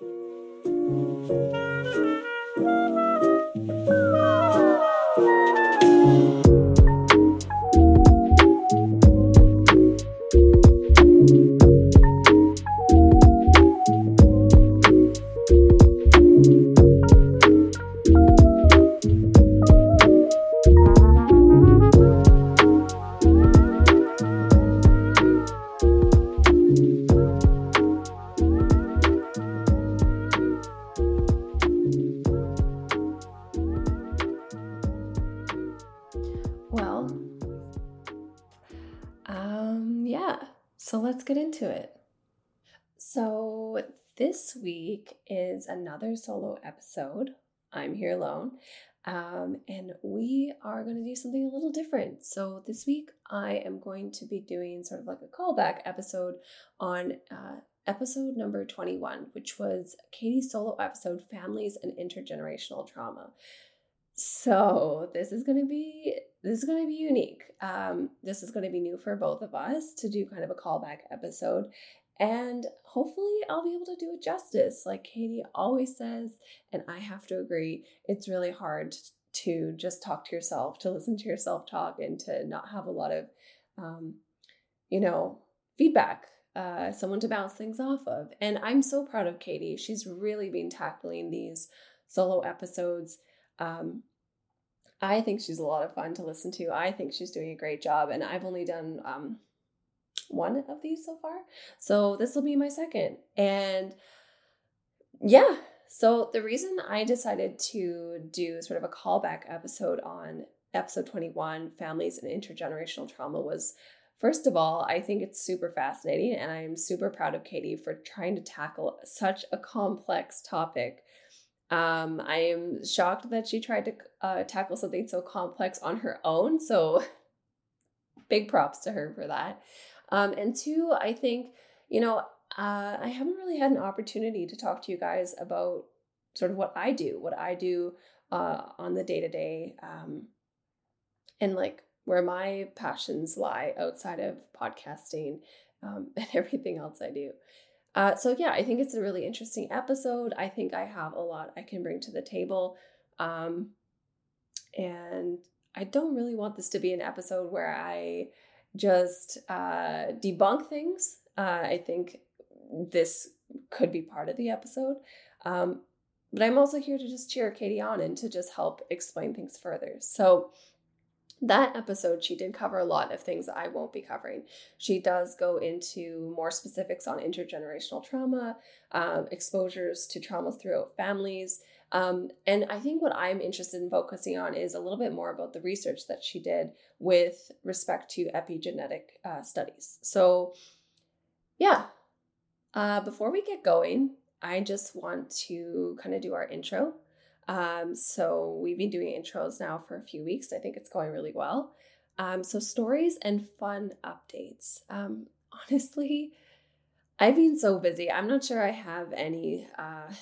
So week is another solo episode. I'm here alone. Um, and we are going to do something a little different. So, this week I am going to be doing sort of like a callback episode on uh, episode number 21, which was Katie's solo episode Families and Intergenerational Trauma. So, this is going to be this is going to be unique. Um, this is going to be new for both of us to do kind of a callback episode. And hopefully, I'll be able to do it justice. Like Katie always says, and I have to agree, it's really hard to just talk to yourself, to listen to yourself talk, and to not have a lot of, um, you know, feedback, uh, someone to bounce things off of. And I'm so proud of Katie. She's really been tackling these solo episodes. Um, I think she's a lot of fun to listen to. I think she's doing a great job, and I've only done um, one of these so far. So this will be my second. And yeah, so the reason I decided to do sort of a callback episode on episode 21, families and intergenerational trauma, was first of all, I think it's super fascinating, and I'm super proud of Katie for trying to tackle such a complex topic um, I am shocked that she tried to uh, tackle something so complex on her own. So, big props to her for that. Um, and two, I think, you know, uh, I haven't really had an opportunity to talk to you guys about sort of what I do, what I do uh, on the day to day, and like where my passions lie outside of podcasting um, and everything else I do. Uh, so yeah, I think it's a really interesting episode. I think I have a lot I can bring to the table. Um, and I don't really want this to be an episode where I just uh, debunk things. Uh, I think this could be part of the episode. Um, but I'm also here to just cheer Katie on and to just help explain things further. So that episode, she did cover a lot of things I won't be covering. She does go into more specifics on intergenerational trauma, um, exposures to trauma throughout families. Um, and I think what I'm interested in focusing on is a little bit more about the research that she did with respect to epigenetic uh, studies. So, yeah, uh, before we get going, I just want to kind of do our intro. Um, so we've been doing intros now for a few weeks. I think it's going really well. Um, so stories and fun updates. Um, honestly, I've been so busy. I'm not sure I have any uh,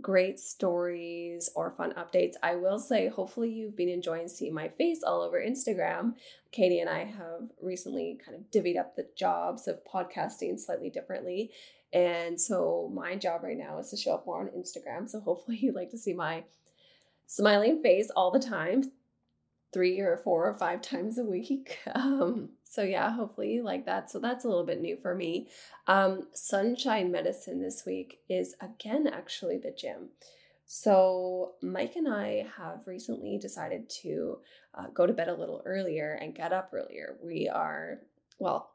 great stories or fun updates. I will say, hopefully, you've been enjoying seeing my face all over Instagram. Katie and I have recently kind of divvied up the jobs of podcasting slightly differently. And so my job right now is to show up more on Instagram. So hopefully you like to see my smiling face all the time, three or four or five times a week. Um, so yeah, hopefully you like that. So that's a little bit new for me. Um, sunshine medicine this week is again actually the gym. So Mike and I have recently decided to uh, go to bed a little earlier and get up earlier. We are well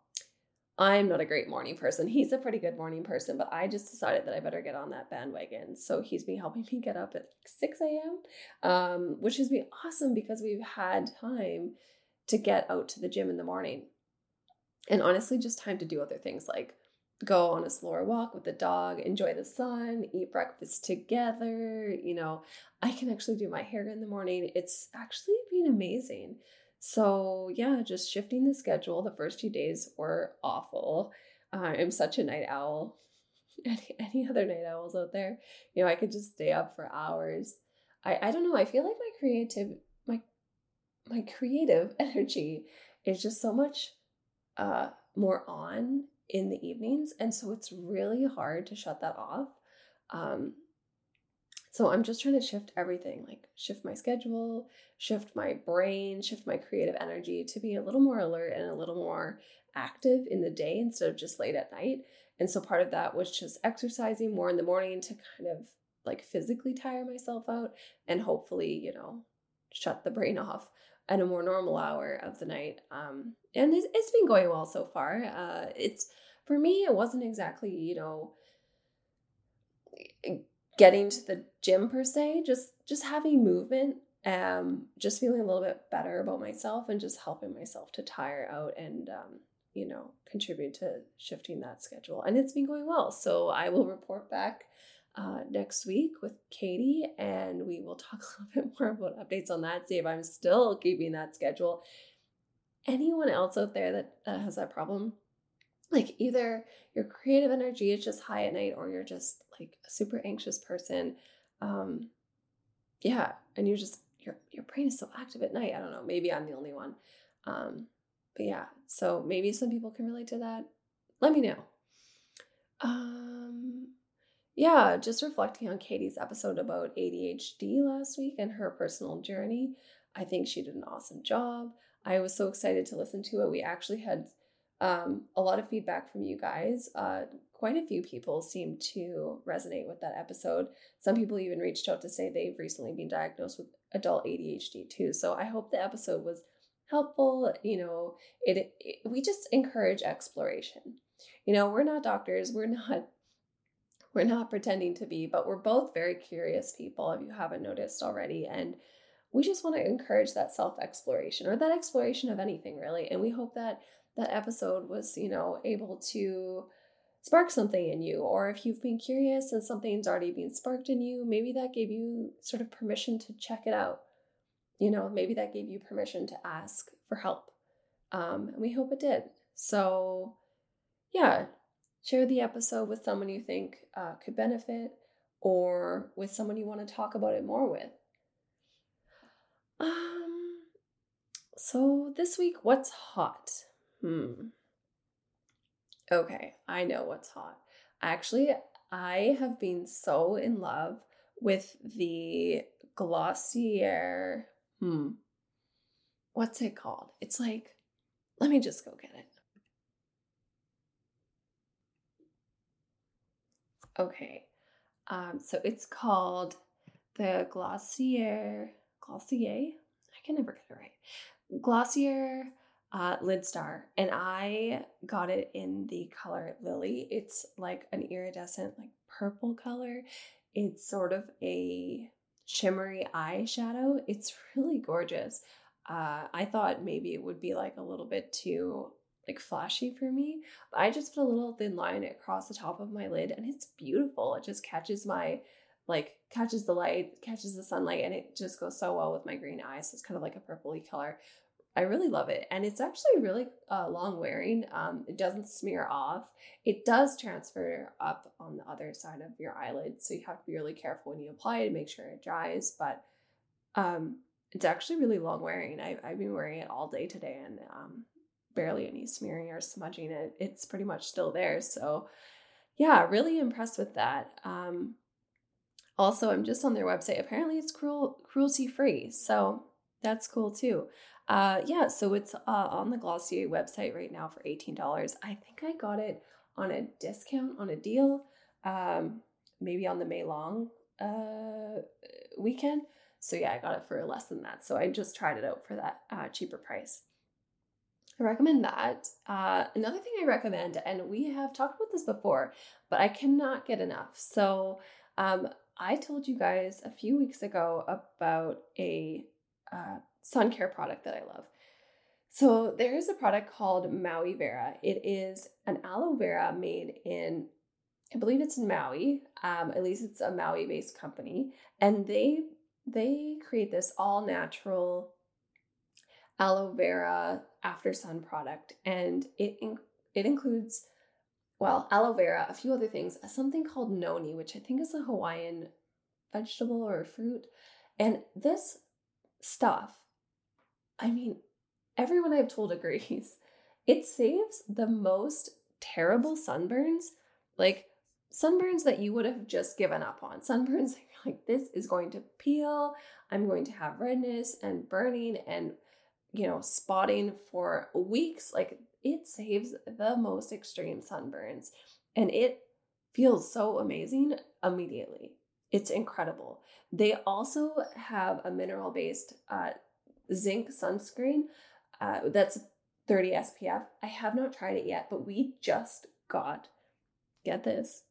I'm not a great morning person. He's a pretty good morning person, but I just decided that I better get on that bandwagon. So he's been helping me get up at 6 a.m., um, which has been awesome because we've had time to get out to the gym in the morning. And honestly, just time to do other things like go on a slower walk with the dog, enjoy the sun, eat breakfast together. You know, I can actually do my hair in the morning. It's actually been amazing. So, yeah, just shifting the schedule. The first few days were awful. Uh, I'm such a night owl. Any, any other night owls out there? You know, I could just stay up for hours. I, I don't know. I feel like my creative my creative energy is just so much uh more on in the evenings. And so it's really hard to shut that off. Um, so I'm just trying to shift everything, like shift my schedule, shift my brain, shift my creative energy to be a little more alert and a little more active in the day instead of just late at night. And so part of that was just exercising more in the morning to kind of like physically tire myself out and hopefully, you know, shut the brain off at a more normal hour of the night. Um, and it's, it's been going well so far. Uh, it's for me, it wasn't exactly, you know, getting to the gym per se, just just having movement, um, just feeling a little bit better about myself and just helping myself to tire out and um, you know, contribute to shifting that schedule. And it's been going well. So I will report back uh, next week with Katie and we will talk a little bit more about updates on that, see if I'm still keeping that schedule. Anyone else out there that uh, has that problem? Like either your creative energy is just high at night or you're just like a super anxious person. Um, yeah, and you're just your your brain is so active at night. I don't know, maybe I'm the only one. Um, but yeah, so maybe some people can relate to that. Let me know. Um, yeah, just reflecting on Katie's episode about ADHD last week and her personal journey. I think she did an awesome job. I was so excited to listen to it. We actually had um, a lot of feedback from you guys. Uh, quite a few people seemed to resonate with that episode. Some people even reached out to say they've recently been diagnosed with adult ADHD too. So I hope the episode was helpful. You know, it, it we just encourage exploration. You know, we're not doctors. We're not we're not pretending to be, but we're both very curious people, if you haven't noticed already. And we just want to encourage that self exploration or that exploration of anything, really. And we hope that that episode was, you know, able to spark something in you. Or if you've been curious and something's already been sparked in you, maybe that gave you sort of permission to check it out you know, maybe that gave you permission to ask for help. Um, and we hope it did. So, yeah, share the episode with someone you think uh, could benefit or with someone you want to talk about it more with. Um, so this week, what's hot? Hmm. Okay, I know what's hot. Actually, I have been so in love with the Glossier hmm, what's it called? It's like, let me just go get it. Okay, um, so it's called the Glossier, Glossier? I can never get it right. Glossier uh, Lid Star, and I got it in the color Lily. It's like an iridescent, like purple color. It's sort of a shimmery eyeshadow. It's really gorgeous. Uh, I thought maybe it would be like a little bit too like flashy for me. But I just put a little thin line across the top of my lid and it's beautiful. It just catches my like catches the light, catches the sunlight, and it just goes so well with my green eyes. So it's kind of like a purpley color. I really love it. And it's actually really uh, long wearing. Um, it doesn't smear off. It does transfer up on the other side of your eyelid. So you have to be really careful when you apply it to make sure it dries. But um, it's actually really long wearing. I, I've been wearing it all day today and um, barely any smearing or smudging it. It's pretty much still there. So yeah, really impressed with that. Um, also, I'm just on their website. Apparently, it's cruel cruelty free. So that's cool too. Uh, yeah, so it's uh, on the Glossier website right now for $18. I think I got it on a discount, on a deal, um, maybe on the May Long uh, weekend. So yeah, I got it for less than that. So I just tried it out for that uh, cheaper price. I recommend that. Uh, another thing I recommend, and we have talked about this before, but I cannot get enough. So um, I told you guys a few weeks ago about a uh, sun care product that I love. So there is a product called Maui Vera. It is an aloe vera made in, I believe it's in Maui. Um, at least it's a Maui-based company, and they they create this all natural aloe vera after sun product, and it it includes well aloe vera, a few other things, uh, something called noni, which I think is a Hawaiian vegetable or fruit, and this stuff I mean, everyone I've told agrees. It saves the most terrible sunburns, like sunburns that you would have just given up on. Sunburns like this is going to peel. I'm going to have redness and burning and you know, spotting for weeks. Like it saves the most extreme sunburns and it feels so amazing immediately. It's incredible. They also have a mineral based uh, zinc sunscreen uh, that's 30 SPF. I have not tried it yet, but we just got, get this,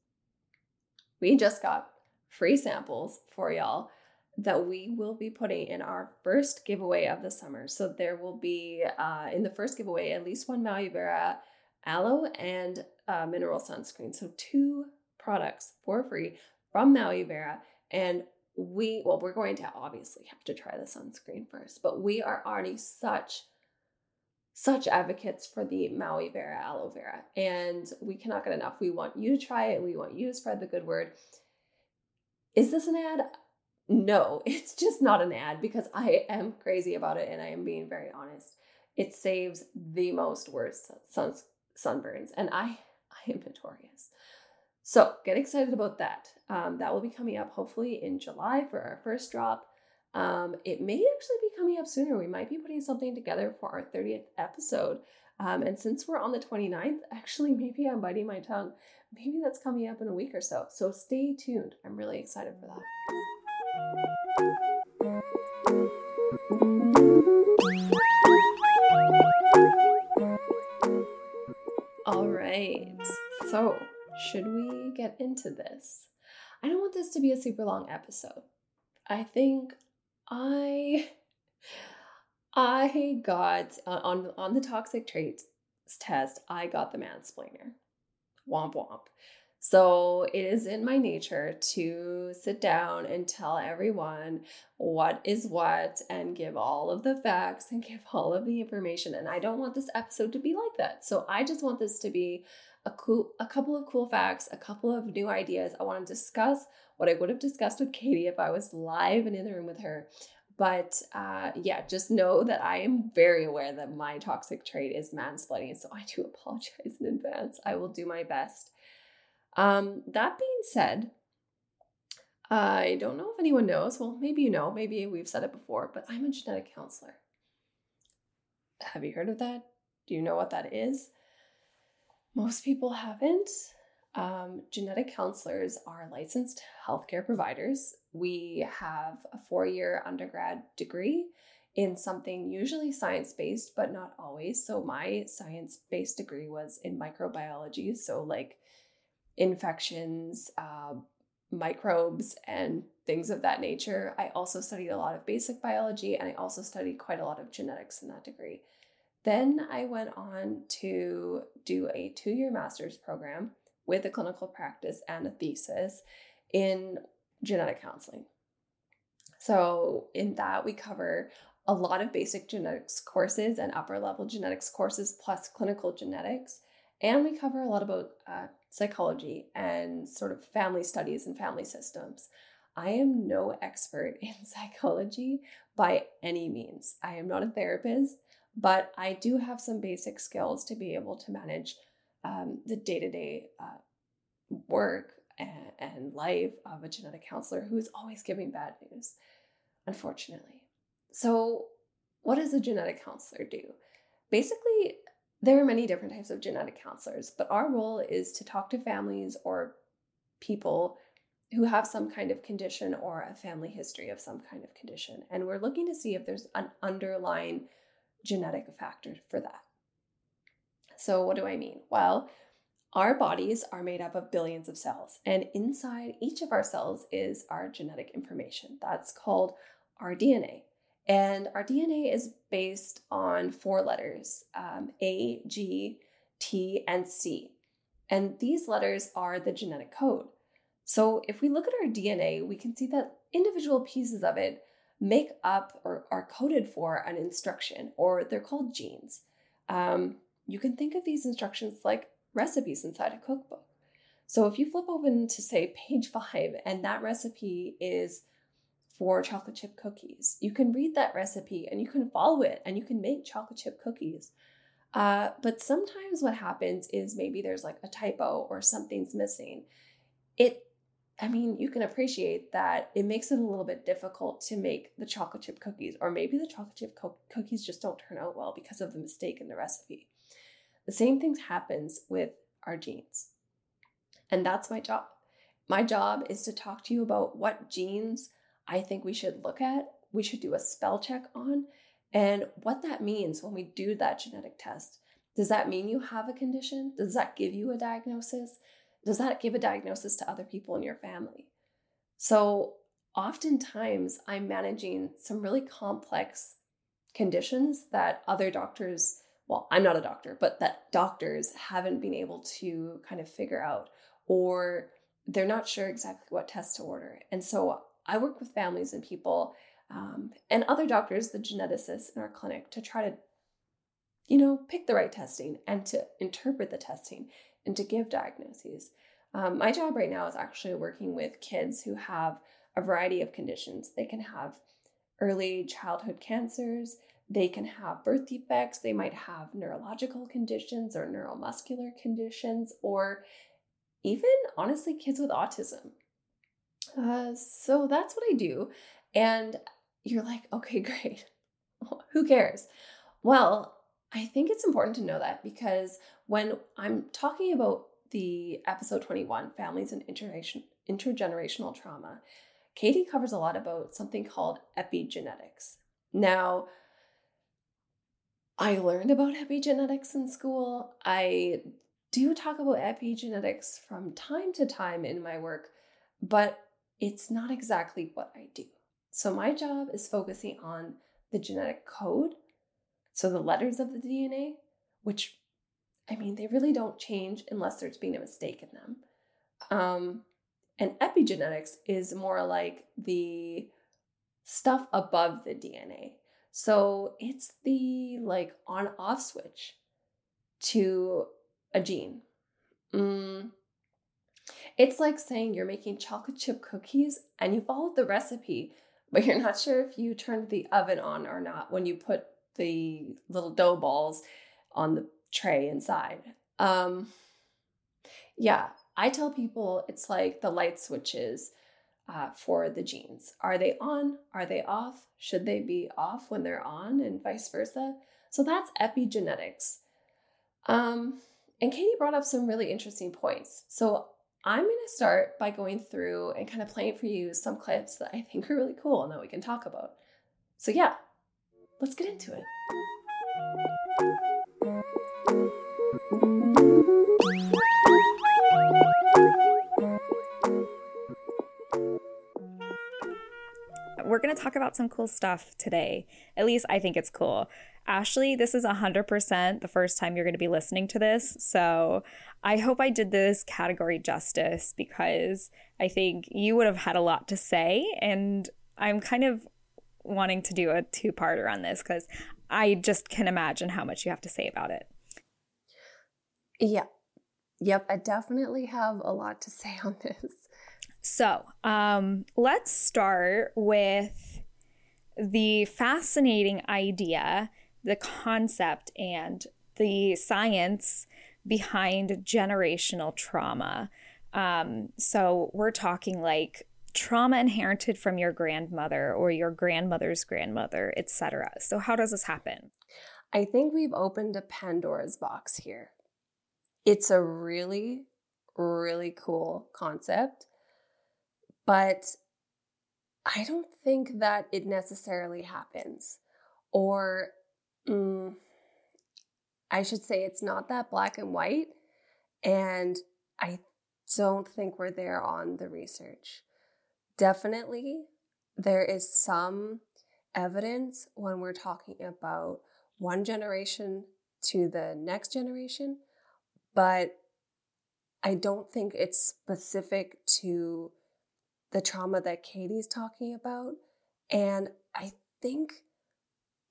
we just got free samples for y'all that we will be putting in our first giveaway of the summer. So there will be uh, in the first giveaway at least one Maui Vera aloe and uh, mineral sunscreen. So two products for free from Maui Vera. And we, well, we're going to obviously have to try the sunscreen first, but we are already such such advocates for the Maui Vera aloe vera, and we cannot get enough. We want you to try it. We want you to spread the good word. Is this an ad? No, it's just not an ad because I am crazy about it and I am being very honest. It saves the most worst sun, sunburns, and I I am notorious. So get excited about that. Um, that will be coming up hopefully in July for our first drop. Um, it may actually be coming up sooner. We might be putting something together for our 30th episode. Um, and since we're on the 29th, actually, maybe I'm biting my tongue. Maybe that's coming up in a week or so. So stay tuned. I'm really excited for that. All right. So, should we get into this? I don't want this to be a super long episode. I think I I got uh, on on the toxic traits test, I got the mansplainer. Womp womp. So it is in my nature to sit down and tell everyone what is what and give all of the facts and give all of the information. And I don't want this episode to be like that. So I just want this to be a cool a couple of cool facts, a couple of new ideas. I want to discuss what I would have discussed with Katie if I was live and in the room with her. But uh, yeah, just know that I am very aware that my toxic trait is mansplaining. So I do apologize in advance. I will do my best. Um, that being said, I don't know if anyone knows. Well, maybe you know, maybe we've said it before, but I'm a genetic counselor. Have you heard of that? Do you know what that is? Most people haven't. Um, genetic counselors are licensed healthcare providers. We have a four year undergrad degree in something usually science based, but not always. So, my science based degree was in microbiology. So, like infections, uh, microbes, and things of that nature. I also studied a lot of basic biology and I also studied quite a lot of genetics in that degree. Then I went on to do a two year master's program with a clinical practice and a thesis in genetic counseling. So, in that, we cover a lot of basic genetics courses and upper level genetics courses, plus clinical genetics. And we cover a lot about uh, psychology and sort of family studies and family systems. I am no expert in psychology by any means. I am not a therapist, but I do have some basic skills to be able to manage um, the day to day work and, and life of a genetic counselor who is always giving bad news, unfortunately. So, what does a genetic counselor do? Basically, there are many different types of genetic counselors, but our role is to talk to families or people who have some kind of condition or a family history of some kind of condition. And we're looking to see if there's an underlying genetic factor for that. So, what do I mean? Well, our bodies are made up of billions of cells, and inside each of our cells is our genetic information. That's called our DNA. And our DNA is based on four letters um, A, G, T, and C. And these letters are the genetic code. So if we look at our DNA, we can see that individual pieces of it make up or are coded for an instruction, or they're called genes. Um, you can think of these instructions like recipes inside a cookbook. So if you flip open to say page five and that recipe is for chocolate chip cookies, you can read that recipe and you can follow it and you can make chocolate chip cookies. Uh, but sometimes what happens is maybe there's like a typo or something's missing. It, I mean, you can appreciate that it makes it a little bit difficult to make the chocolate chip cookies, or maybe the chocolate chip co- cookies just don't turn out well because of the mistake in the recipe. The same thing happens with our genes. And that's my job. My job is to talk to you about what genes I think we should look at, we should do a spell check on, and what that means when we do that genetic test. Does that mean you have a condition? Does that give you a diagnosis? Does that give a diagnosis to other people in your family? So, oftentimes, I'm managing some really complex conditions that other doctors, well, I'm not a doctor, but that doctors haven't been able to kind of figure out, or they're not sure exactly what test to order. And so, I work with families and people um, and other doctors, the geneticists in our clinic, to try to, you know, pick the right testing and to interpret the testing and to give diagnoses. Um, my job right now is actually working with kids who have a variety of conditions. They can have early childhood cancers, they can have birth defects, they might have neurological conditions or neuromuscular conditions, or even honestly, kids with autism. Uh, so that's what I do. And you're like, okay, great. Who cares? Well, I think it's important to know that because when I'm talking about the episode 21, families and intergeneration, intergenerational trauma, Katie covers a lot about something called epigenetics. Now, I learned about epigenetics in school. I do talk about epigenetics from time to time in my work, but it's not exactly what I do. So my job is focusing on the genetic code, so the letters of the DNA, which I mean, they really don't change unless there's been a mistake in them. Um, and epigenetics is more like the stuff above the DNA. So it's the like on off switch to a gene. Mm. It's like saying you're making chocolate chip cookies and you followed the recipe, but you're not sure if you turned the oven on or not when you put the little dough balls on the tray inside. Um, yeah, I tell people it's like the light switches uh, for the genes. Are they on? Are they off? Should they be off when they're on, and vice versa? So that's epigenetics. Um, and Katie brought up some really interesting points. So I'm going to start by going through and kind of playing for you some clips that I think are really cool and that we can talk about. So, yeah, let's get into it. We're going to talk about some cool stuff today. At least I think it's cool. Ashleigh, this is 100% the first time you're going to be listening to this. So I hope I did this category justice because I think you would have had a lot to say. And I'm kind of wanting to do a two parter on this because I just can imagine how much you have to say about it. Yeah. Yep. I definitely have a lot to say on this. So um, let's start with the fascinating idea the concept and the science behind generational trauma. Um, so we're talking like trauma inherited from your grandmother or your grandmother's grandmother, etc. So how does this happen? I think we've opened a Pandora's box here. It's a really, really cool concept, but I don't think that it necessarily happens. Or Mm, I should say it's not that black and white. And I don't think we're there on the research. Definitely, there is some evidence when we're talking about one generation to the next generation, but I don't think it's specific to the trauma that Katie's talking about. And I think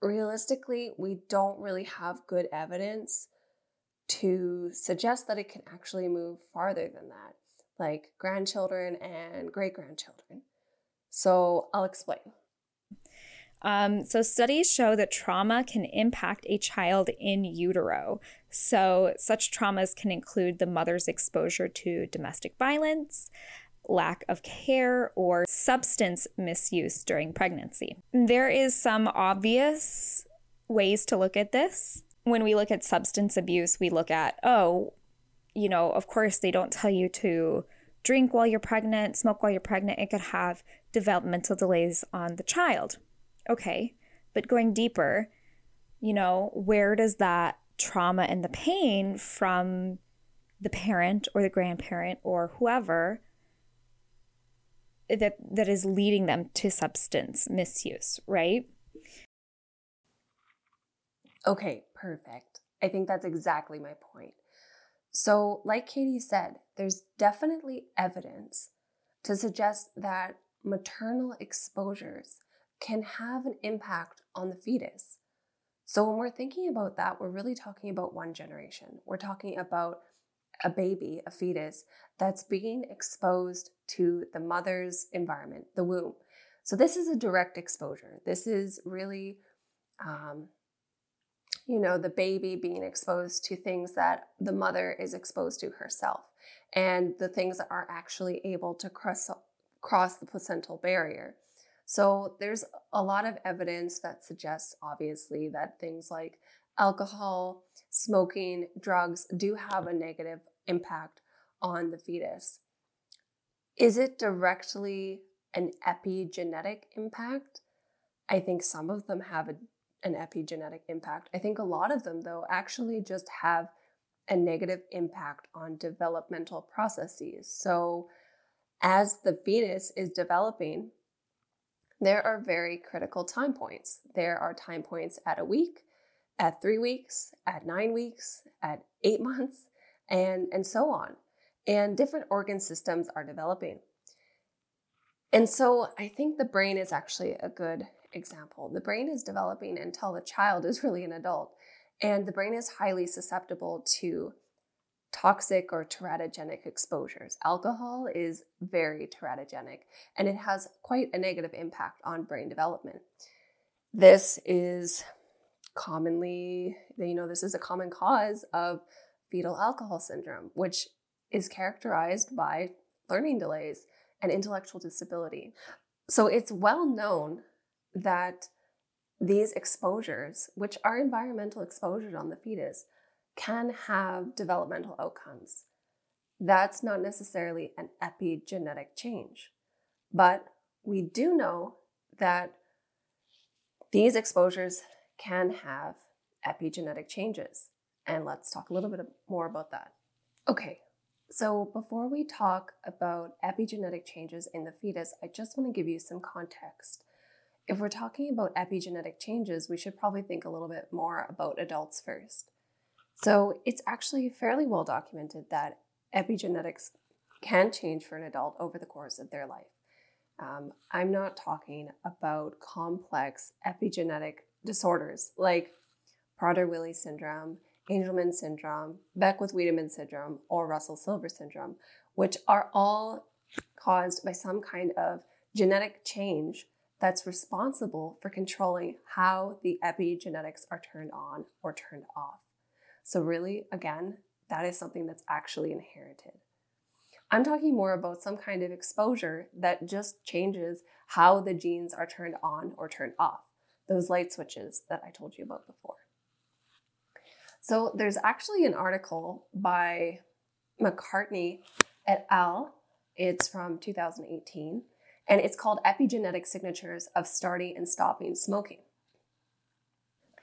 realistically, we don't really have good evidence to suggest that it can actually move farther than that, like grandchildren and great grandchildren. So I'll explain. Um, so, studies show that trauma can impact a child in utero. So, such traumas can include the mother's exposure to domestic violence, lack of care, or substance misuse during pregnancy. There is some obvious ways to look at this. When we look at substance abuse, we look at, oh, you know, of course, they don't tell you to drink while you're pregnant, smoke while you're pregnant. It could have developmental delays on the child. Okay, but going deeper, you know, where does that trauma and the pain from the parent or the grandparent or whoever that that is leading them to substance misuse, right? Okay, perfect. I think that's exactly my point. So, like Katie said, there's definitely evidence to suggest that maternal exposures can have an impact on the fetus. So, when we're thinking about that, we're really talking about one generation. We're talking about a baby, a fetus, that's being exposed to the mother's environment, the womb. So, this is a direct exposure. This is really um, you know, the baby being exposed to things that the mother is exposed to herself and the things that are actually able to cross, cross the placental barrier. So there's a lot of evidence that suggests, obviously, that things like alcohol, smoking, drugs do have a negative impact on the fetus. Is it directly an epigenetic impact? I think some of them have a an epigenetic impact. I think a lot of them, though, actually just have a negative impact on developmental processes. So, as the fetus is developing, there are very critical time points. There are time points at a week, at three weeks, at nine weeks, at eight months, and, and so on. And different organ systems are developing. And so I think the brain is actually a good example, the brain is developing until the child is really an adult. And the brain is highly susceptible to toxic or teratogenic exposures. Alcohol is very teratogenic and it has quite a negative impact on brain development. This is commonly, you know, this is a common cause of fetal alcohol syndrome, which is characterized by learning delays and intellectual disability. So it's well known that these exposures, which are environmental exposures on the fetus, can have developmental outcomes. That's not necessarily an epigenetic change, but we do know that these exposures can have epigenetic changes. And let's talk a little bit more about that. Okay, so before we talk about epigenetic changes in the fetus, I just want to give you some context if we're talking about epigenetic changes, we should probably think a little bit more about adults first. So it's actually fairly well documented that epigenetics can change for an adult over the course of their life. Um, I'm not talking about complex epigenetic disorders like Prader-Willi syndrome, Angelman syndrome, Beckwith-Wiedemann syndrome, or Russell-Silver syndrome, which are all caused by some kind of genetic change that's responsible for controlling how the epigenetics are turned on or turned off. So, really, again, that is something that's actually inherited. I'm talking more about some kind of exposure that just changes how the genes are turned on or turned off, those light switches that I told you about before. So, there's actually an article by McCartney et al. It's from 2018 and it's called Epigenetic Signatures of Starting and Stopping Smoking.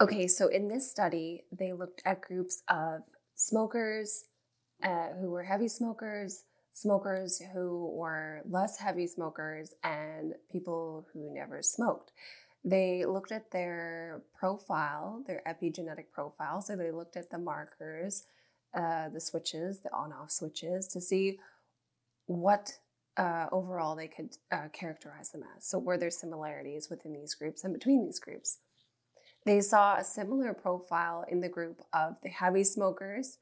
Okay, so in this study, they looked at groups of smokers uh, who were heavy smokers, smokers who were less heavy smokers, and people who never smoked. They looked at their profile, their epigenetic profile. So they looked at the markers, uh, the switches, the on off switches to see what uh, overall they could uh, characterize them as. So, were there similarities within these groups and between these groups? They saw a similar profile in the group of the heavy smokers.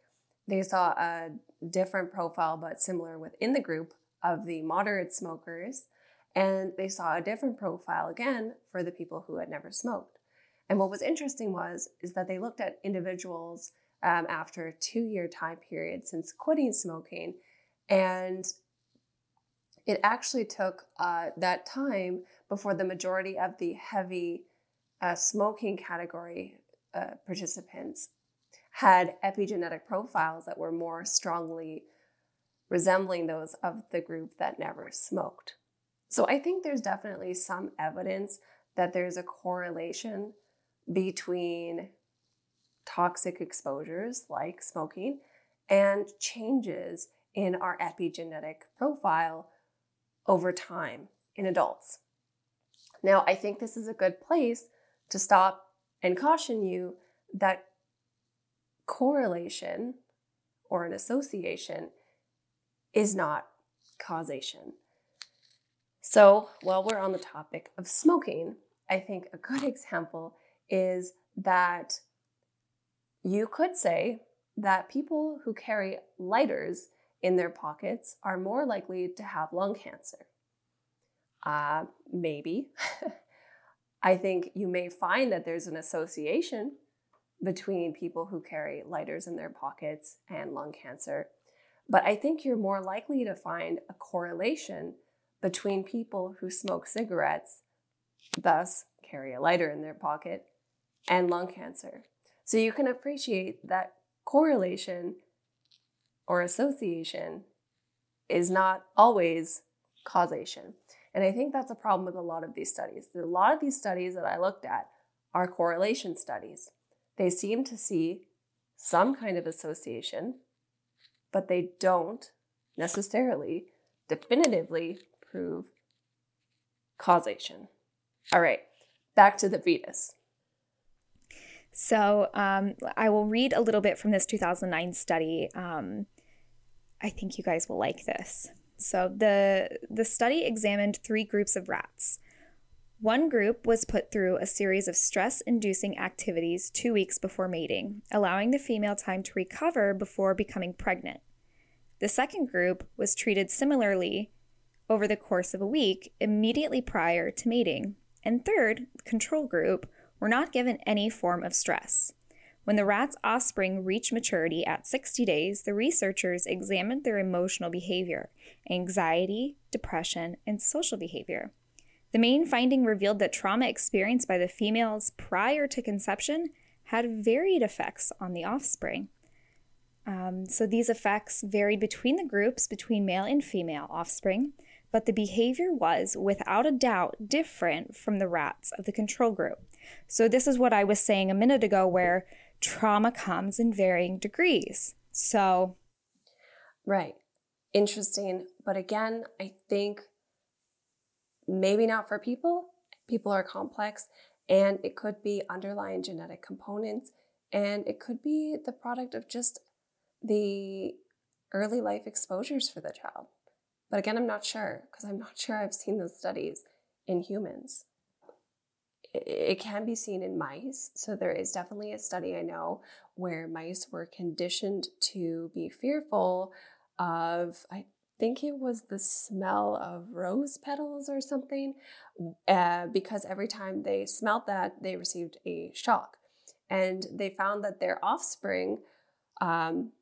They saw a different profile, but similar within the group of the moderate smokers. And they saw a different profile again for the people who had never smoked. And what was interesting was is that they looked at individuals um, after a two-year time period since quitting smoking, and it actually took uh, that time before the majority of the heavy uh, smoking category uh, participants had epigenetic profiles that were more strongly resembling those of the group that never smoked. So I think there's definitely some evidence that there's a correlation between toxic exposures like smoking and changes in our epigenetic profile over time in adults. Now, I think this is a good place to stop and caution you that correlation or an association is not causation. So, while we're on the topic of smoking, I think a good example is that you could say that people who carry lighters in their pockets are more likely to have lung cancer. Uh, maybe. I think you may find that there's an association between people who carry lighters in their pockets and lung cancer. But I think you're more likely to find a correlation between people who smoke cigarettes, thus carry a lighter in their pocket, and lung cancer. So you can appreciate that correlation or association is not always causation. And I think that's a problem with a lot of these studies. A lot of these studies that I looked at are correlation studies. They seem to see some kind of association, but they don't necessarily definitively prove causation. All right, back to the fetus. So um, I will read a little bit from this 2009 study. Um, I think you guys will like this. So the the study examined three groups of rats. One group was put through a series of stress inducing activities two weeks before mating, allowing the female time to recover before becoming pregnant. The second group was treated similarly over the course of a week immediately prior to mating. And third, the control group were not given any form of stress. When the rat's offspring reached maturity at 60 days, the researchers examined their emotional behavior, anxiety, depression, and social behavior. The main finding revealed that trauma experienced by the females prior to conception had varied effects on the offspring. Um, so these effects varied between the groups, between male and female offspring, but the behavior was, without a doubt, different from the rats of the control group. So this is what I was saying a minute ago, where trauma comes in varying degrees. So, right. Interesting. But again, I think maybe not for people. People are complex, and it could be underlying genetic components, and it could be the product of just the early life exposures for the child. But again, I'm not sure because I'm not sure I've seen those studies in humans. It can be seen in mice. So, there is definitely a study I know where mice were conditioned to be fearful of, I think it was the smell of rose petals or something, uh, because every time they smelled that, they received a shock. And they found that their offspring, um,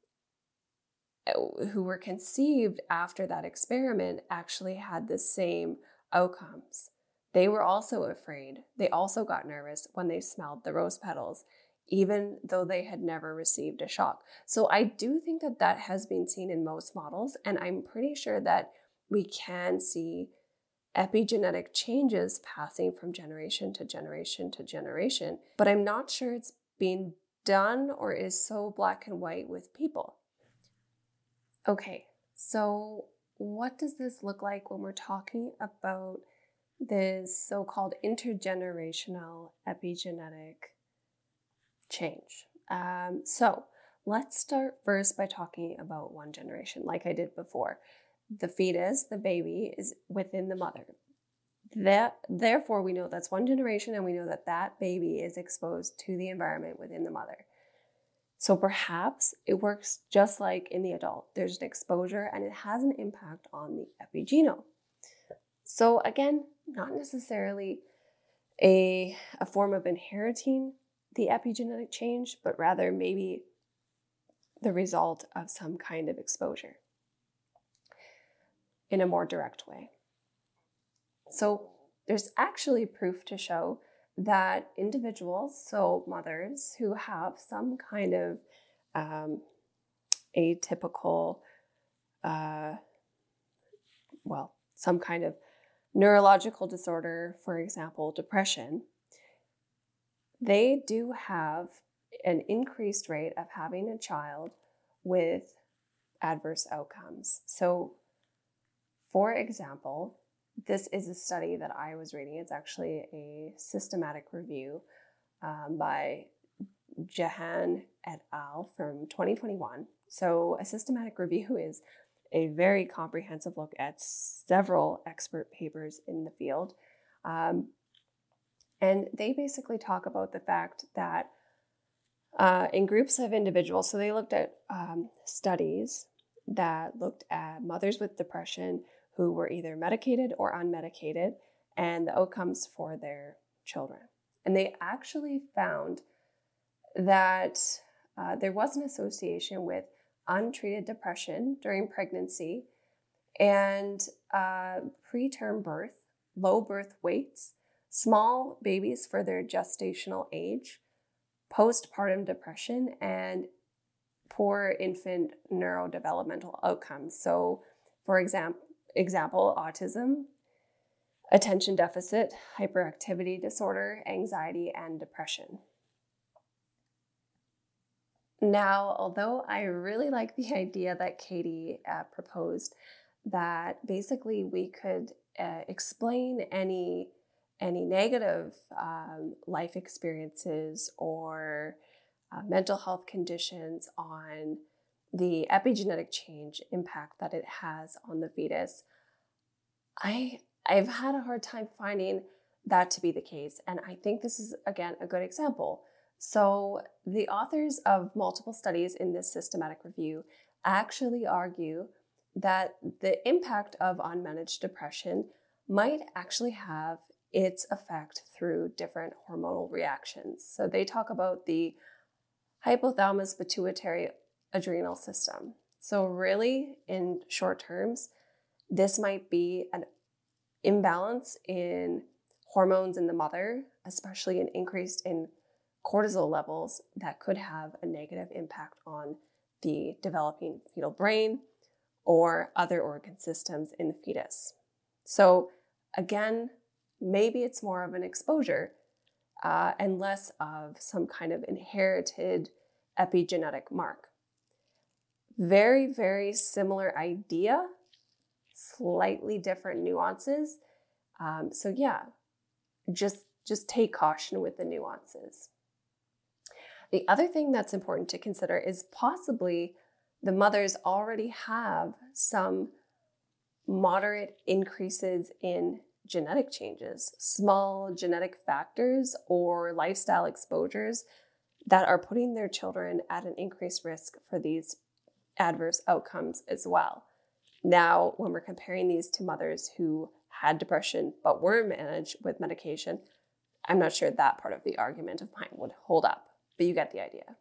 Uh, who were conceived after that experiment, actually had the same outcomes. They were also afraid. They also got nervous when they smelled the rose petals even though they had never received a shock. So I do think that that has been seen in most models, and I'm pretty sure that we can see epigenetic changes passing from generation to generation to generation, but I'm not sure it's being done or is so black and white with people. Okay, so what does this look like when we're talking about this so called intergenerational epigenetic change. Um, so let's start first by talking about one generation, like I did before. The fetus, the baby, is within the mother. That, therefore, we know that's one generation, and we know that that baby is exposed to the environment within the mother. So perhaps it works just like in the adult. There's an exposure and it has an impact on the epigenome. So, again, not necessarily a, a form of inheriting the epigenetic change, but rather maybe the result of some kind of exposure in a more direct way. So, there's actually proof to show that individuals, so mothers who have some kind of um, atypical, uh, well, some kind of neurological disorder, for example, depression, they do have an increased rate of having a child with adverse outcomes. So, for example, this is a study that I was reading. It's actually a systematic review um, by Jahan et al. from 2021. So, a systematic review is a very comprehensive look at several expert papers in the field. Um, and they basically talk about the fact that uh, in groups of individuals, so they looked at um, studies that looked at mothers with depression who were either medicated or unmedicated and the outcomes for their children. And they actually found that uh, there was an association with untreated depression during pregnancy and uh, preterm birth, low birth weights, small babies for their gestational age, postpartum depression, and poor infant neurodevelopmental outcomes. So, for example, example, autism, attention deficit, hyperactivity disorder, anxiety, and depression. Now, although I really like the idea that Katie uh, proposed, that basically we could uh, explain any any negative um, life experiences or uh, mental health conditions on the epigenetic change impact that it has on the fetus, I I've had a hard time finding that to be the case, and I think this is again a good example. So the authors of multiple studies in this systematic review actually argue that the impact of unmanaged depression might actually have its effect through different hormonal reactions. So they talk about the hypothalamus pituitary adrenal system. So, really, in short terms, this might be an imbalance in hormones in the mother, especially an increase in cortisol levels that could have a negative impact on the developing fetal brain or other organ systems in the fetus. So, again, maybe it's more of an exposure uh, and less of some kind of inherited epigenetic mark. Very, very similar idea, slightly different nuances. Um, so yeah, just just take caution with the nuances. The other thing that's important to consider is possibly the mothers already have some moderate increases in genetic changes, small genetic factors or lifestyle exposures that are putting their children at an increased risk for these adverse outcomes as well. Now, when we're comparing these to mothers who had depression but were managed with medication, I'm not sure that part of the argument of mine would hold up, but you get the idea.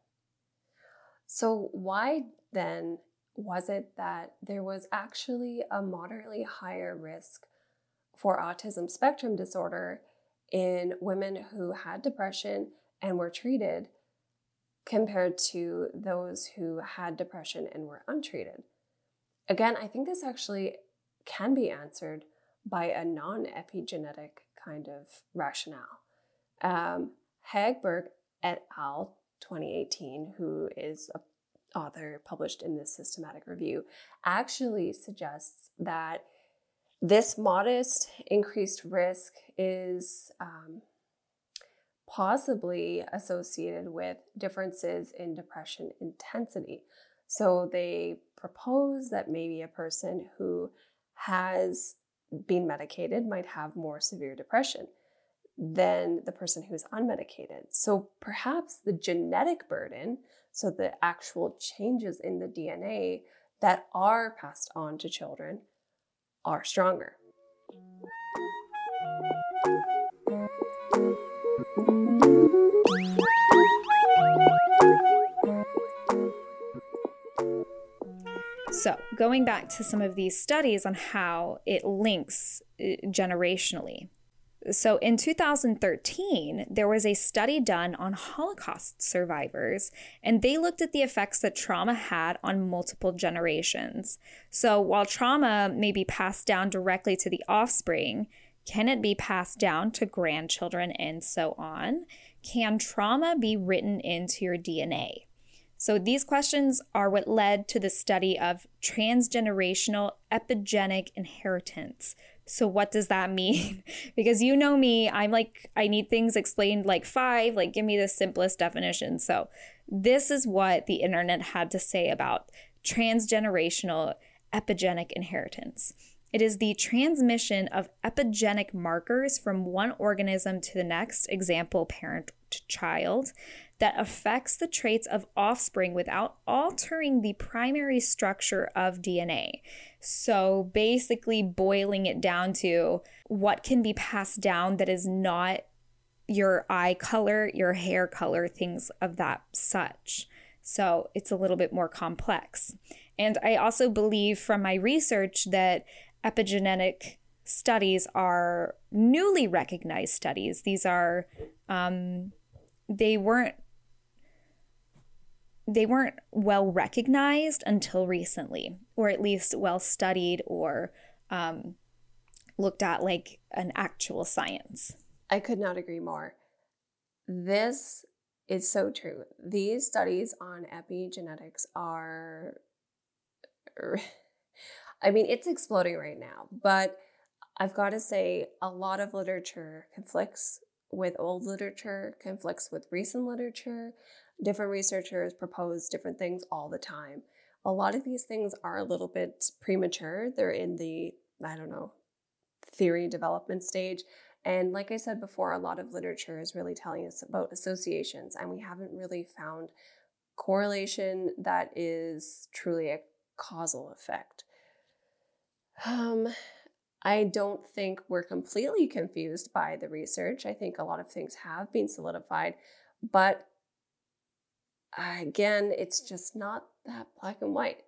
So, why then was it that there was actually a moderately higher risk for autism spectrum disorder in women who had depression and were treated compared to those who had depression and were untreated. Again, I think this actually can be answered by a non epigenetic kind of rationale. Um, Hagberg et al. 2018, who is an author published in this systematic review, actually suggests that this modest increased risk is um, possibly associated with differences in depression intensity. So they propose that maybe a person who has been medicated might have more severe depression than the person who's unmedicated. So perhaps the genetic burden, so the actual changes in the DNA that are passed on to children, are stronger. So, going back to some of these studies on how it links uh, generationally. So, in 2013, there was a study done on Holocaust survivors, and they looked at the effects that trauma had on multiple generations. So, while trauma may be passed down directly to the offspring, can it be passed down to grandchildren and so on? Can trauma be written into your DNA? So, these questions are what led to the study of transgenerational epigenetic inheritance. So, what does that mean? because you know me, I'm like, I need things explained like five, like, give me the simplest definition. So, this is what the internet had to say about transgenerational epigenetic inheritance. It is the transmission of epigenetic markers from one organism to the next, example, parent to child, that affects the traits of offspring without altering the primary structure of DNA. So basically, boiling it down to what can be passed down that is not your eye color, your hair color, things of that such. So it's a little bit more complex. And I also believe from my research that epigenetic studies are newly recognized studies. These are, um, they weren't they weren't well recognized until recently, or at least well studied or um, looked at like an actual science. I could not agree more. This is so true. These studies on epigenetics are, I mean, it's exploding right now, but I've got to say, a lot of literature conflicts with old literature, conflicts with recent literature different researchers propose different things all the time. A lot of these things are a little bit premature. They're in the, I don't know, theory development stage. And like I said before, a lot of literature is really telling us about associations, and we haven't really found correlation that is truly a causal effect. Um, I don't think we're completely confused by the research. I think a lot of things have been solidified, but again, it's just not that black and white.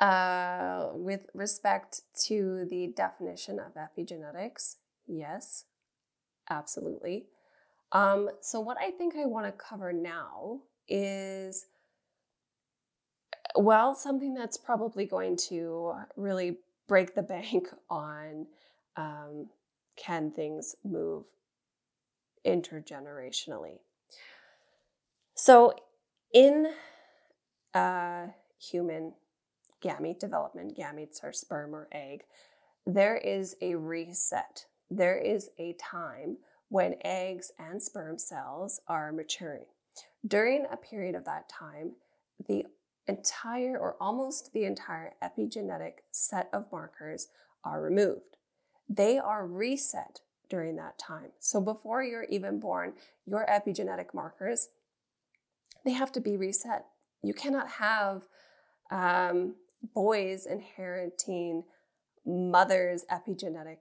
Uh, with respect to the definition of epigenetics, yes, absolutely. Um, so, what I think I want to cover now is, well, something that's probably going to really break the bank on um, can things move intergenerationally. So, in uh, human gamete development, gametes are sperm or egg, there is a reset. There is a time when eggs and sperm cells are maturing. During a period of that time, the entire or almost the entire epigenetic set of markers are removed. They are reset during that time. So before you're even born, your epigenetic markers they have to be reset. You cannot have um, boys inheriting mother's epigenetic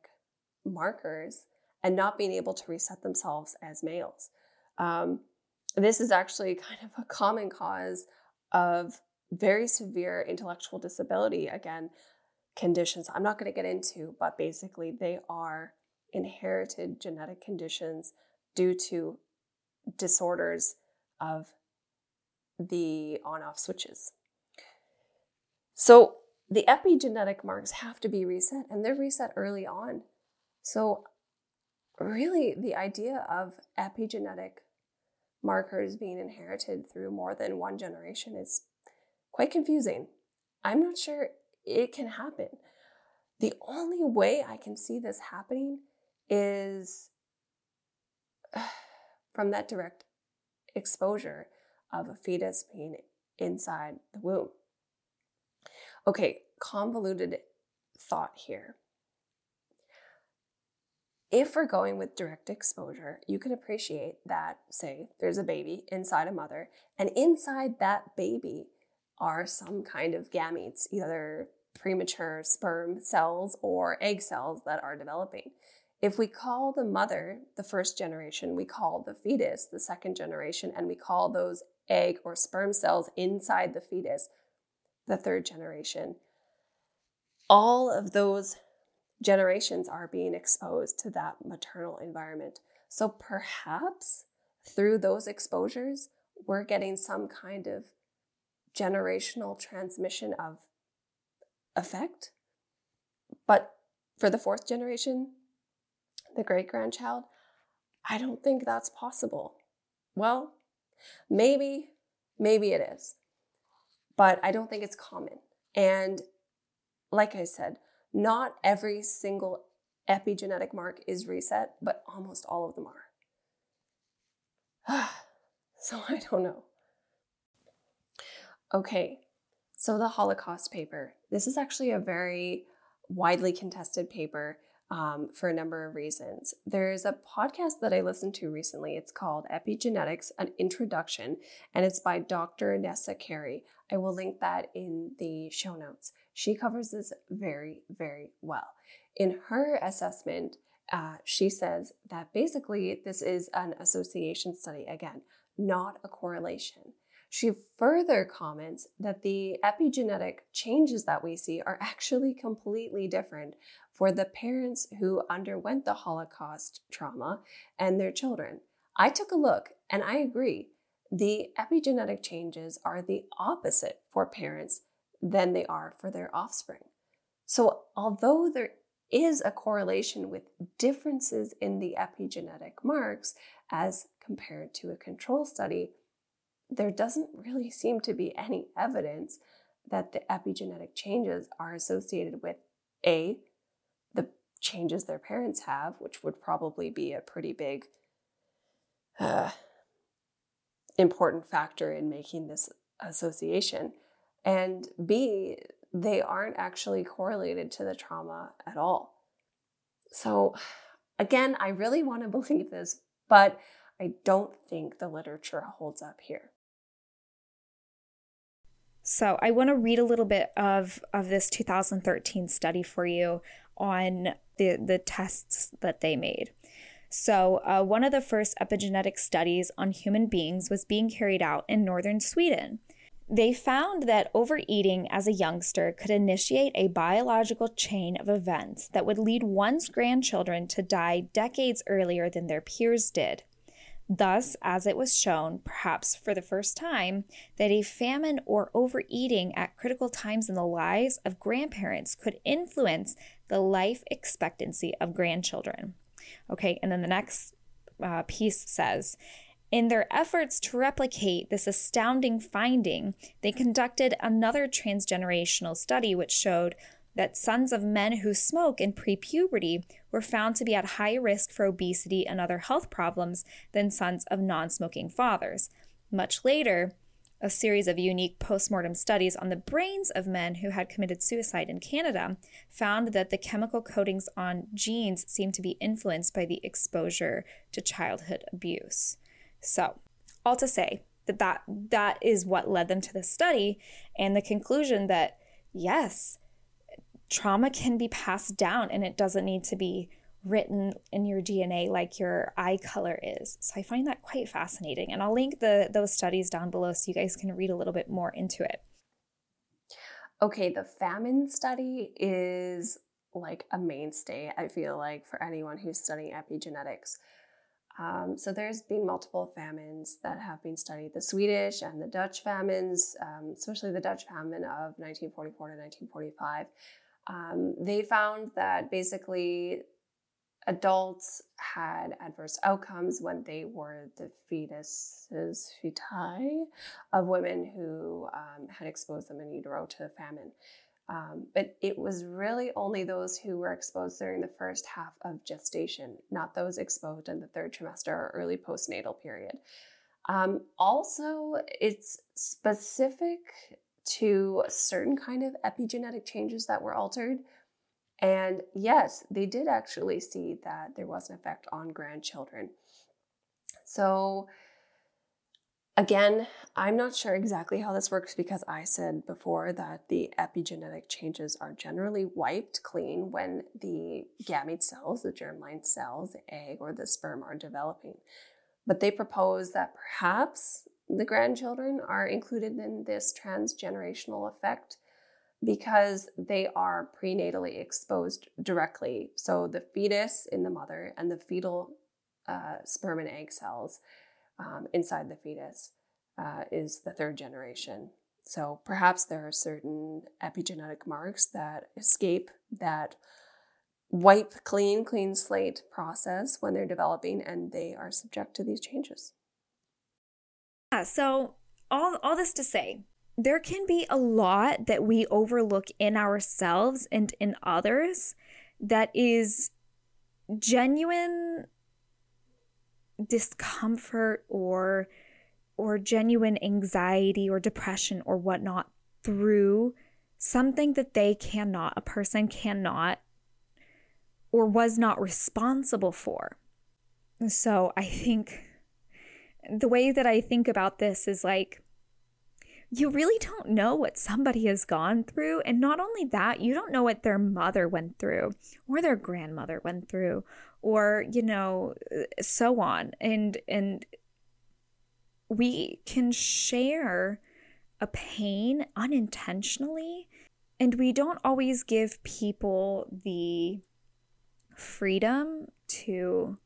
markers and not being able to reset themselves as males. Um, this is actually kind of a common cause of very severe intellectual disability. Again, conditions I'm not going to get into, but basically, they are inherited genetic conditions due to disorders of the on off switches. So the epigenetic marks have to be reset and they're reset early on. So, really, the idea of epigenetic markers being inherited through more than one generation is quite confusing. I'm not sure it can happen. The only way I can see this happening is from that direct exposure of a fetus being inside the womb. Okay, convoluted thought here. If we're going with direct exposure, you can appreciate that, say, there's a baby inside a mother, and inside that baby are some kind of gametes, either premature sperm cells or egg cells that are developing. If we call the mother the first generation, we call the fetus the second generation, and we call those egg or sperm cells inside the fetus the third generation, all of those generations are being exposed to that maternal environment. So perhaps through those exposures, we're getting some kind of generational transmission of effect. But for the fourth generation, the great grandchild, I don't think that's possible. Well, maybe, maybe it is, but I don't think it's common. And like I said, not every single epigenetic mark is reset, but almost all of them are. so I don't know. Okay, so the Holocaust paper. This is actually a very widely contested paper um, for a number of reasons. There's a podcast that I listened to recently. It's called Epigenetics An Introduction, and it's by Dr. Nessa Carey. I will link that in the show notes. She covers this very, very well. In her assessment, uh, she says that basically this is an association study, again, not a correlation. She further comments that the epigenetic changes that we see are actually completely different for the parents who underwent the Holocaust trauma and their children. I took a look and I agree. The epigenetic changes are the opposite for parents than they are for their offspring. So, although there is a correlation with differences in the epigenetic marks as compared to a control study, there doesn't really seem to be any evidence that the epigenetic changes are associated with A, the changes their parents have, which would probably be a pretty big uh, important factor in making this association, and B, they aren't actually correlated to the trauma at all. So, again, I really want to believe this, but I don't think the literature holds up here. So, I want to read a little bit of, of this 2013 study for you on the, the tests that they made. So, uh, one of the first epigenetic studies on human beings was being carried out in northern Sweden. They found that overeating as a youngster could initiate a biological chain of events that would lead one's grandchildren to die decades earlier than their peers did. Thus, as it was shown, perhaps for the first time, that a famine or overeating at critical times in the lives of grandparents could influence the life expectancy of grandchildren. Okay, and then the next uh, piece says in their efforts to replicate this astounding finding, they conducted another transgenerational study which showed that sons of men who smoke in prepuberty were found to be at higher risk for obesity and other health problems than sons of non smoking fathers. Much later, a series of unique postmortem studies on the brains of men who had committed suicide in Canada found that the chemical coatings on genes seemed to be influenced by the exposure to childhood abuse. So, all to say that that, that is what led them to the study and the conclusion that yes, trauma can be passed down and it doesn't need to be written in your DNA like your eye color is. So I find that quite fascinating. And I'll link the those studies down below so you guys can read a little bit more into it. Okay, the famine study is like a mainstay, I feel like, for anyone who's studying epigenetics. Um, so there's been multiple famines that have been studied, the Swedish and the Dutch famines, um, especially the Dutch famine of 1944 to 1945. Um, they found that basically adults had adverse outcomes when they were the fetuses, feti of women who um, had exposed them in utero to the famine. Um, but it was really only those who were exposed during the first half of gestation, not those exposed in the third trimester or early postnatal period. Um, also, it's specific to certain kind of epigenetic changes that were altered. And yes, they did actually see that there was an effect on grandchildren. So, Again, I'm not sure exactly how this works because I said before that the epigenetic changes are generally wiped clean when the gamete cells, the germline cells, the egg, or the sperm are developing. But they propose that perhaps the grandchildren are included in this transgenerational effect because they are prenatally exposed directly. So the fetus in the mother and the fetal uh, sperm and egg cells um, inside the fetus uh, is the third generation. So perhaps there are certain epigenetic marks that escape that wipe clean, clean slate process when they're developing and they are subject to these changes. Yeah, so all, all this to say, there can be a lot that we overlook in ourselves and in others that is genuine discomfort or or genuine anxiety or depression or whatnot through something that they cannot, a person cannot or was not responsible for. So I think the way that I think about this is like, you really don't know what somebody has gone through. And not only that, you don't know what their mother went through or their grandmother went through or, you know, so on. And, and we can share a pain unintentionally. And we don't always give people the freedom to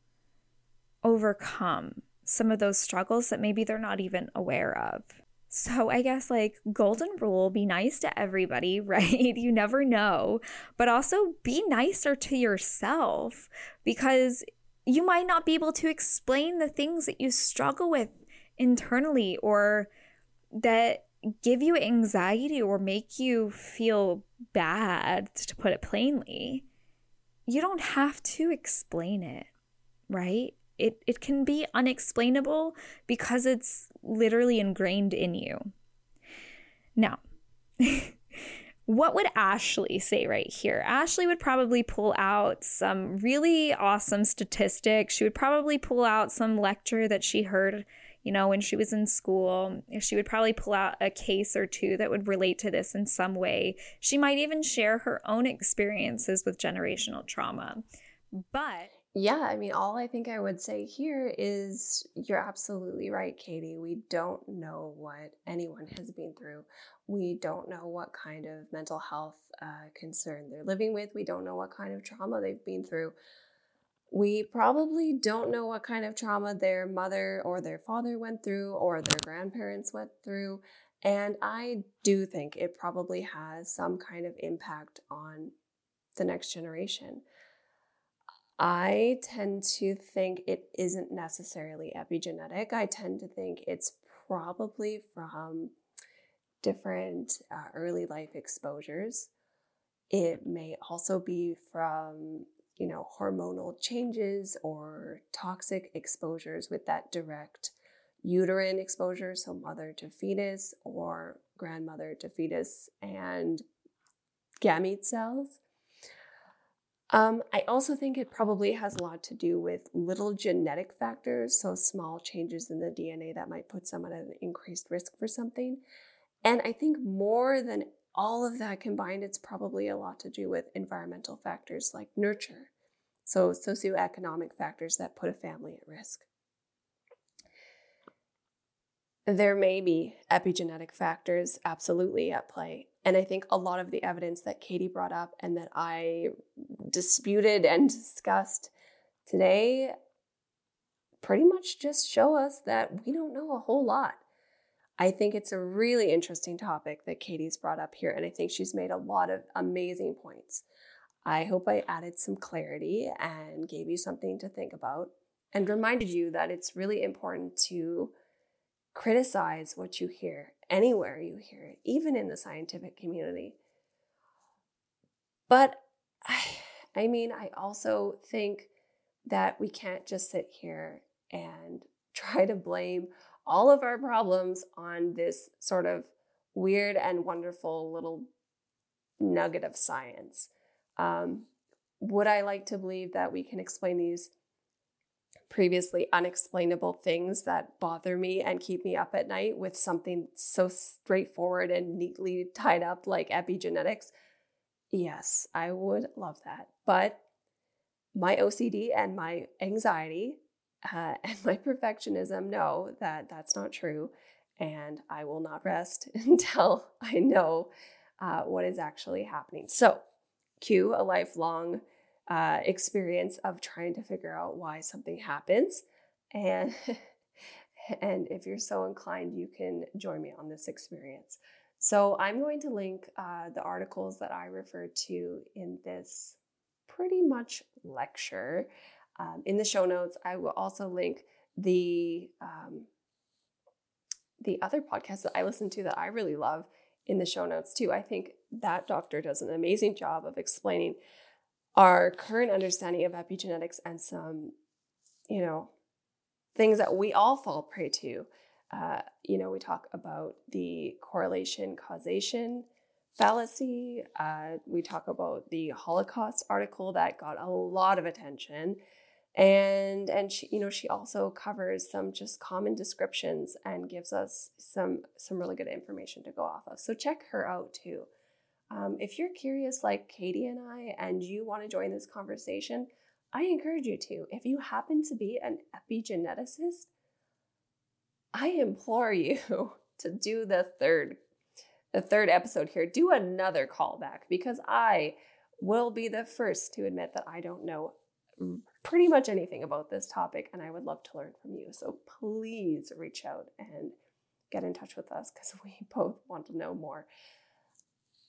overcome some of those struggles that maybe they're not even aware of. So I guess like golden rule be nice to everybody, right? You never know, but also be nicer to yourself because you might not be able to explain the things that you struggle with internally or that give you anxiety or make you feel bad to put it plainly. You don't have to explain it, right? It, it can be unexplainable because it's literally ingrained in you. Now, what would Ashleigh say right here? Ashleigh would probably pull out some really awesome statistics. She would probably pull out some lecture that she heard, you know, when she was in school. She would probably pull out a case or two that would relate to this in some way. She might even share her own experiences with generational trauma. But yeah, I mean, all I think I would say here is you're absolutely right, Katie. We don't know what anyone has been through. We don't know what kind of mental health uh, concern they're living with. We don't know what kind of trauma they've been through. We probably don't know what kind of trauma their mother or their father went through or their grandparents went through. And I do think it probably has some kind of impact on the next generation. I tend to think it isn't necessarily epigenetic. I tend to think it's probably from different uh, early life exposures. It may also be from, you know, hormonal changes or toxic exposures with that direct uterine exposure, so mother to fetus or grandmother to fetus and gamete cells. Um, I also think it probably has a lot to do with little genetic factors, so small changes in the DNA that might put someone at an increased risk for something. And I think more than all of that combined, it's probably a lot to do with environmental factors like nurture, so socioeconomic factors that put a family at risk. There may be epigenetic factors absolutely at play. And I think a lot of the evidence that Katie brought up and that I disputed and discussed today pretty much just show us that we don't know a whole lot. I think it's a really interesting topic that Katie's brought up here, and I think she's made a lot of amazing points. I hope I added some clarity and gave you something to think about and reminded you that it's really important to criticize what you hear anywhere you hear it, even in the scientific community. But I, I mean, I also think that we can't just sit here and try to blame all of our problems on this sort of weird and wonderful little nugget of science. Um, would I like to believe that we can explain these previously unexplainable things that bother me and keep me up at night with something so straightforward and neatly tied up like epigenetics, yes, I would love that. But my OCD and my anxiety uh, and my perfectionism know that that's not true. And I will not rest until I know uh, what is actually happening. So, cue a lifelong uh, experience of trying to figure out why something happens. And and if you're so inclined, you can join me on this experience. So I'm going to link uh, the articles that I refer to in this pretty much lecture um, in the show notes. I will also link the um, the other podcast that I listen to that I really love in the show notes too. I think that doctor does an amazing job of explaining our current understanding of epigenetics and some, you know, things that we all fall prey to. Uh, you know, we talk about the correlation causation fallacy. Uh, we talk about the Holocaust article that got a lot of attention. And and she, you know, she also covers some just common descriptions and gives us some some really good information to go off of. So check her out too. Um, if you're curious like Katie and I, and you want to join this conversation, I encourage you to. If you happen to be an epigeneticist, I implore you to do the third the third episode here. Do another callback because I will be the first to admit that I don't know pretty much anything about this topic and I would love to learn from you. So please reach out and get in touch with us because we both want to know more.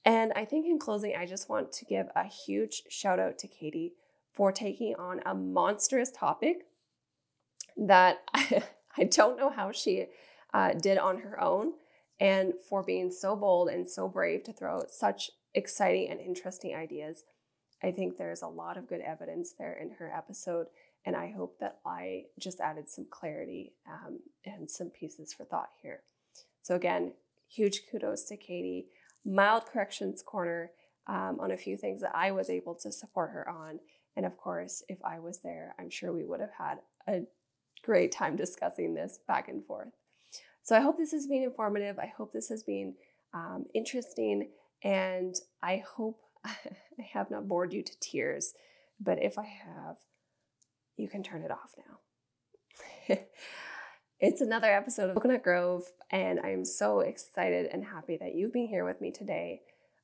And I think in closing, I just want to give a huge shout out to Katie for taking on a monstrous topic that I, I don't know how she uh, did on her own, and for being so bold and so brave to throw out such exciting and interesting ideas. I think there's a lot of good evidence there in her episode, and I hope that I just added some clarity um, and some pieces for thought here. So, again, huge kudos to Katie mild corrections corner um, on a few things that I was able to support her on. And of course, if I was there, I'm sure we would have had a great time discussing this back and forth. So I hope this has been informative. I hope this has been um, interesting. And I hope I have not bored you to tears. But if I have, you can turn it off now. It's another episode of Coconut Grove, and I'm so excited and happy that you've been here with me today.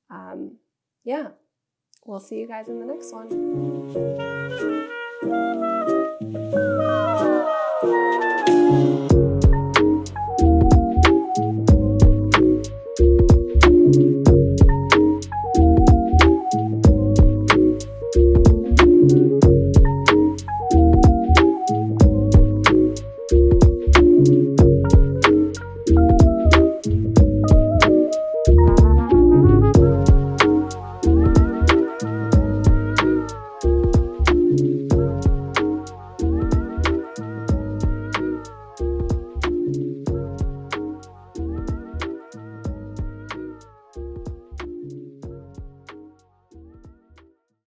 Um, yeah, we'll see you guys in the next one.